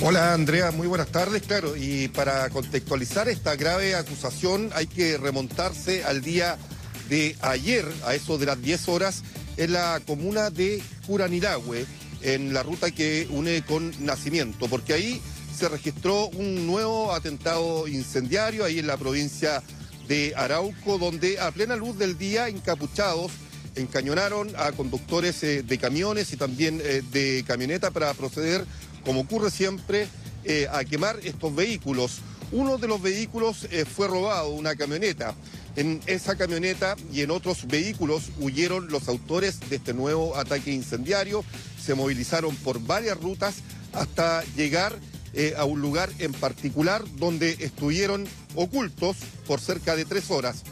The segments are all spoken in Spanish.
Hola Andrea, muy buenas tardes. Claro, y para contextualizar esta grave acusación hay que remontarse al día de ayer, a eso de las 10 horas, en la comuna de Curanilagüe, en la ruta que une con Nacimiento, porque ahí se registró un nuevo atentado incendiario, ahí en la provincia de Arauco, donde a plena luz del día, encapuchados, encañonaron a conductores eh, de camiones y también eh, de camioneta para proceder, como ocurre siempre, eh, a quemar estos vehículos. Uno de los vehículos fue robado, una camioneta. En esa camioneta y en otros vehículos huyeron los autores de este nuevo ataque incendiario, se movilizaron por varias rutas hasta llegar a un lugar en particular donde estuvieron ocultos por cerca de tres horas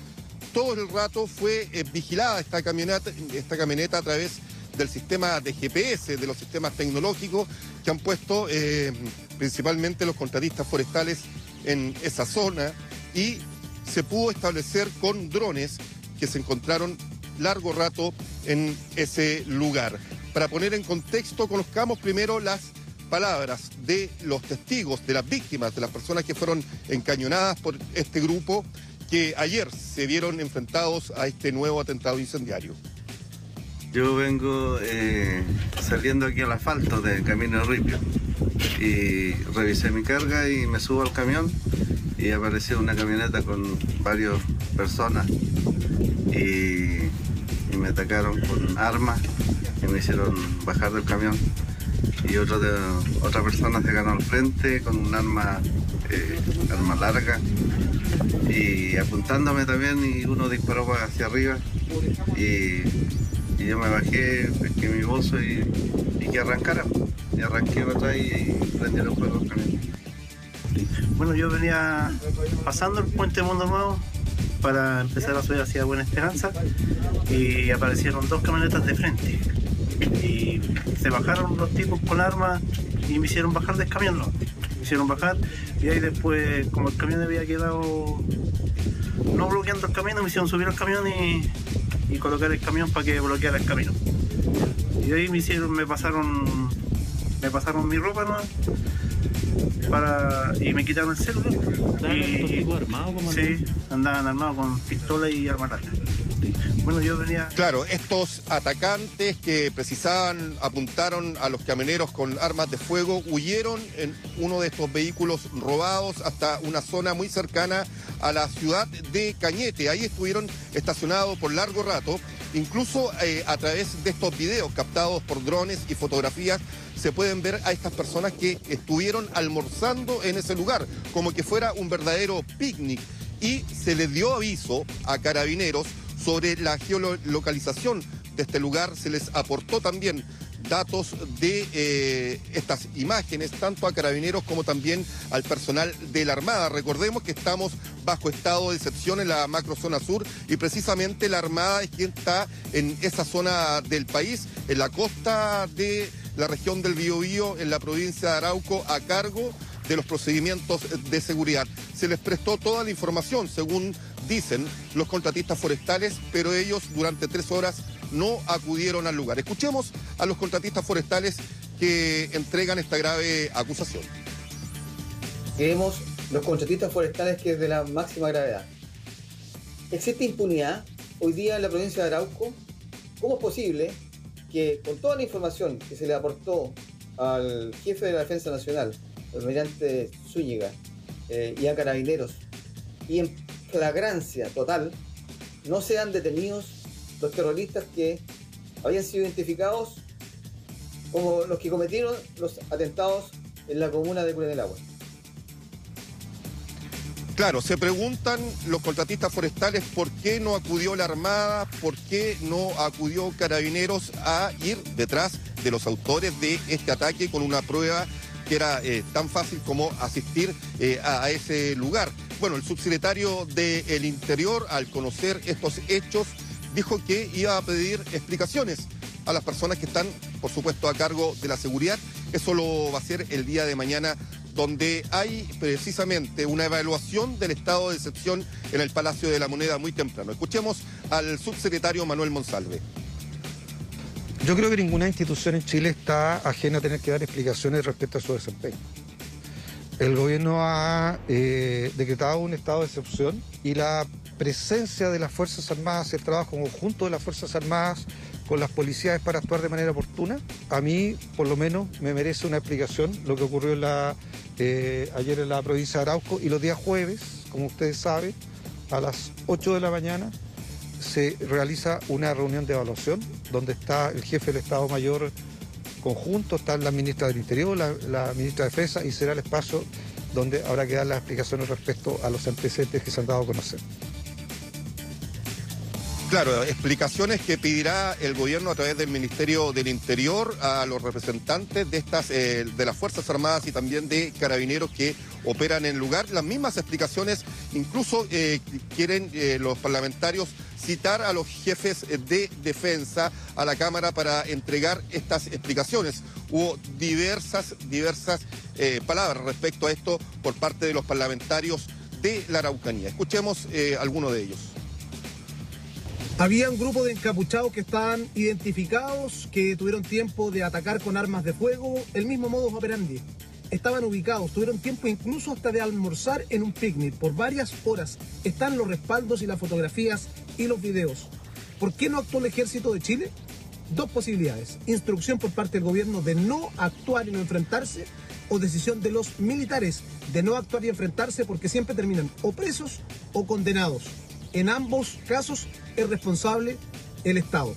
todo el rato fue eh, vigilada esta camioneta, esta camioneta a través del sistema de GPS, de los sistemas tecnológicos que han puesto eh, principalmente los contratistas forestales en esa zona y se pudo establecer con drones que se encontraron largo rato en ese lugar. Para poner en contexto, conozcamos primero las palabras de los testigos, de las víctimas, de las personas que fueron encañonadas por este grupo que ayer se vieron enfrentados a este nuevo atentado incendiario. Yo vengo eh, saliendo aquí al asfalto de Camino Ripio y revisé mi carga y me subo al camión y apareció una camioneta con varias personas y, me atacaron con armas y me hicieron bajar del camión y otra persona se ganó al frente con un arma, eh, arma larga y apuntándome también y uno disparó hacia arriba y, yo me bajé, pesqué mi bolso y, que arrancara y arranqué para atrás y prendieron fuego el camión. Bueno, yo venía pasando el puente Mundo Nuevo para empezar a subir hacia Buena Esperanza y aparecieron dos camionetas de frente y se bajaron los tipos con armas y me hicieron bajar del camión, no. Me hicieron bajar y ahí después, como el camión había quedado no bloqueando el camino, me hicieron subir al camión y, colocar el camión para que bloqueara el camino. Y ahí me hicieron, me pasaron, me pasaron mi ropa ¿no? para y me quitaron el celular. Y, armados, sí, andaban armados con pistola y bueno, yo venía... Claro, estos atacantes que precisaban, apuntaron a los camioneros con armas de fuego, huyeron en uno de estos vehículos robados hasta una zona muy cercana a la ciudad de Cañete. Ahí estuvieron estacionados por largo rato. Incluso eh, a través de estos videos captados por drones y fotografías se pueden ver a estas personas que estuvieron almorzando en ese lugar, como que fuera un verdadero picnic. Y se les dio aviso a carabineros sobre la geolocalización de este lugar. Se les aportó también datos de eh, estas imágenes, tanto a carabineros como también al personal de la Armada. Recordemos que estamos bajo estado de excepción en la macrozona sur y precisamente la Armada es quien está en esa zona del país, en la costa de la región del Biobío, en la provincia de Arauco, a cargo de los procedimientos de seguridad. Se les prestó toda la información, según dicen los contratistas forestales, pero ellos durante tres horas no acudieron al lugar. Escuchemos a los contratistas forestales que entregan esta grave acusación. Creemos los contratistas forestales que es de la máxima gravedad. ¿Existe impunidad hoy día en la provincia de Arauco? ¿Cómo es posible que con toda la información que se le aportó al jefe de la Defensa Nacional, el almirante Zúñiga, eh, y a carabineros, y en flagrancia total, no sean detenidos los terroristas que habían sido identificados como los que cometieron los atentados en la comuna de Agua. Claro, se preguntan los contratistas forestales por qué no acudió la Armada, por qué no acudió Carabineros a ir detrás de los autores de este ataque con una prueba que era eh, tan fácil como asistir eh, a ese lugar. Bueno, el subsecretario del Interior, al conocer estos hechos, dijo que iba a pedir explicaciones a las personas que están, por supuesto, a cargo de la seguridad. Eso lo va a hacer el día de mañana, donde hay precisamente una evaluación del estado de excepción en el Palacio de la Moneda muy temprano. Escuchemos al subsecretario Manuel Monsalve. Yo creo que ninguna institución en Chile está ajena a tener que dar explicaciones respecto a su desempeño. El gobierno ha eh, decretado un estado de excepción y la presencia de las Fuerzas Armadas, el trabajo conjunto de las Fuerzas Armadas con las policías para actuar de manera oportuna, a mí por lo menos me merece una explicación lo que ocurrió eh, ayer en la provincia de Arauco y los días jueves, como ustedes saben, a las 8 de la mañana se realiza una reunión de evaluación donde está el jefe del Estado Mayor conjunto, está la ministra del Interior, la, ministra de Defensa y será el espacio donde habrá que dar las explicaciones respecto a los antecedentes que se han dado a conocer. Claro, explicaciones que pedirá el gobierno a través del Ministerio del Interior a los representantes de estas eh, de las Fuerzas Armadas y también de carabineros que operan en el lugar. Las mismas explicaciones, incluso eh, quieren eh, los parlamentarios citar a los jefes de defensa a la Cámara para entregar estas explicaciones. Hubo diversas, diversas palabras respecto a esto por parte de los parlamentarios de la Araucanía. Escuchemos algunos de ellos. Había un grupo de encapuchados que estaban identificados, que tuvieron tiempo de atacar con armas de fuego, el mismo modus operandi. Estaban ubicados, tuvieron tiempo incluso hasta de almorzar en un picnic por varias horas. Están los respaldos y las fotografías y los videos. ¿Por qué no actuó el ejército de Chile? Dos posibilidades. Instrucción por parte del gobierno de no actuar y no enfrentarse o decisión de los militares de no actuar y enfrentarse porque siempre terminan o presos o condenados. En ambos casos es responsable el Estado.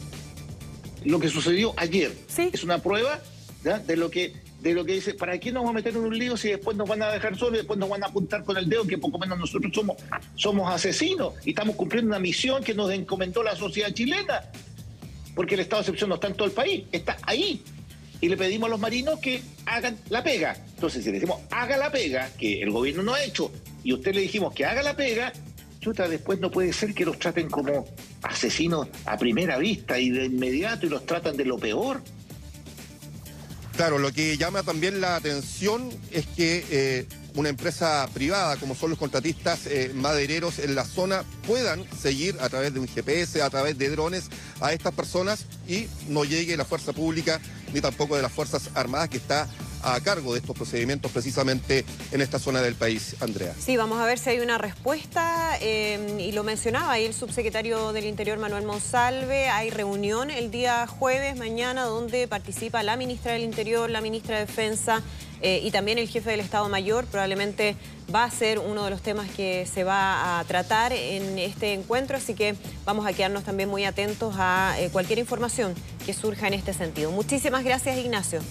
Lo que sucedió ayer es una prueba de lo que de lo que dice, ¿para qué nos vamos a meter en un lío si después nos van a dejar solos y después nos van a apuntar con el dedo que poco menos nosotros somos, somos asesinos y estamos cumpliendo una misión que nos encomendó la sociedad chilena? Porque el estado de excepción no está en todo el país, está ahí. Y le pedimos a los marinos que hagan la pega. Entonces, si le decimos haga la pega, que el gobierno no ha hecho, y usted le dijimos que haga la pega, chuta, después no puede ser que los traten como asesinos a primera vista y de inmediato y los tratan de lo peor. Claro, lo que llama también la atención es que eh, una empresa privada, como son los contratistas eh, madereros en la zona, puedan seguir a través de un GPS, a través de drones a estas personas y no llegue la fuerza pública ni tampoco de las Fuerzas Armadas que está a cargo de estos procedimientos precisamente en esta zona del país, Andrea. Sí, vamos a ver si hay una respuesta em, y lo mencionaba ahí el subsecretario del Interior Manuel Monsalve, hay reunión el día jueves, mañana, donde participa la ministra del Interior, la ministra de Defensa eh, y también el jefe del Estado Mayor, probablemente va a ser uno de los temas que se va a tratar en este encuentro, así que vamos a quedarnos también muy atentos a eh, cualquier información que surja en este sentido. Muchísimas gracias, Ignacio.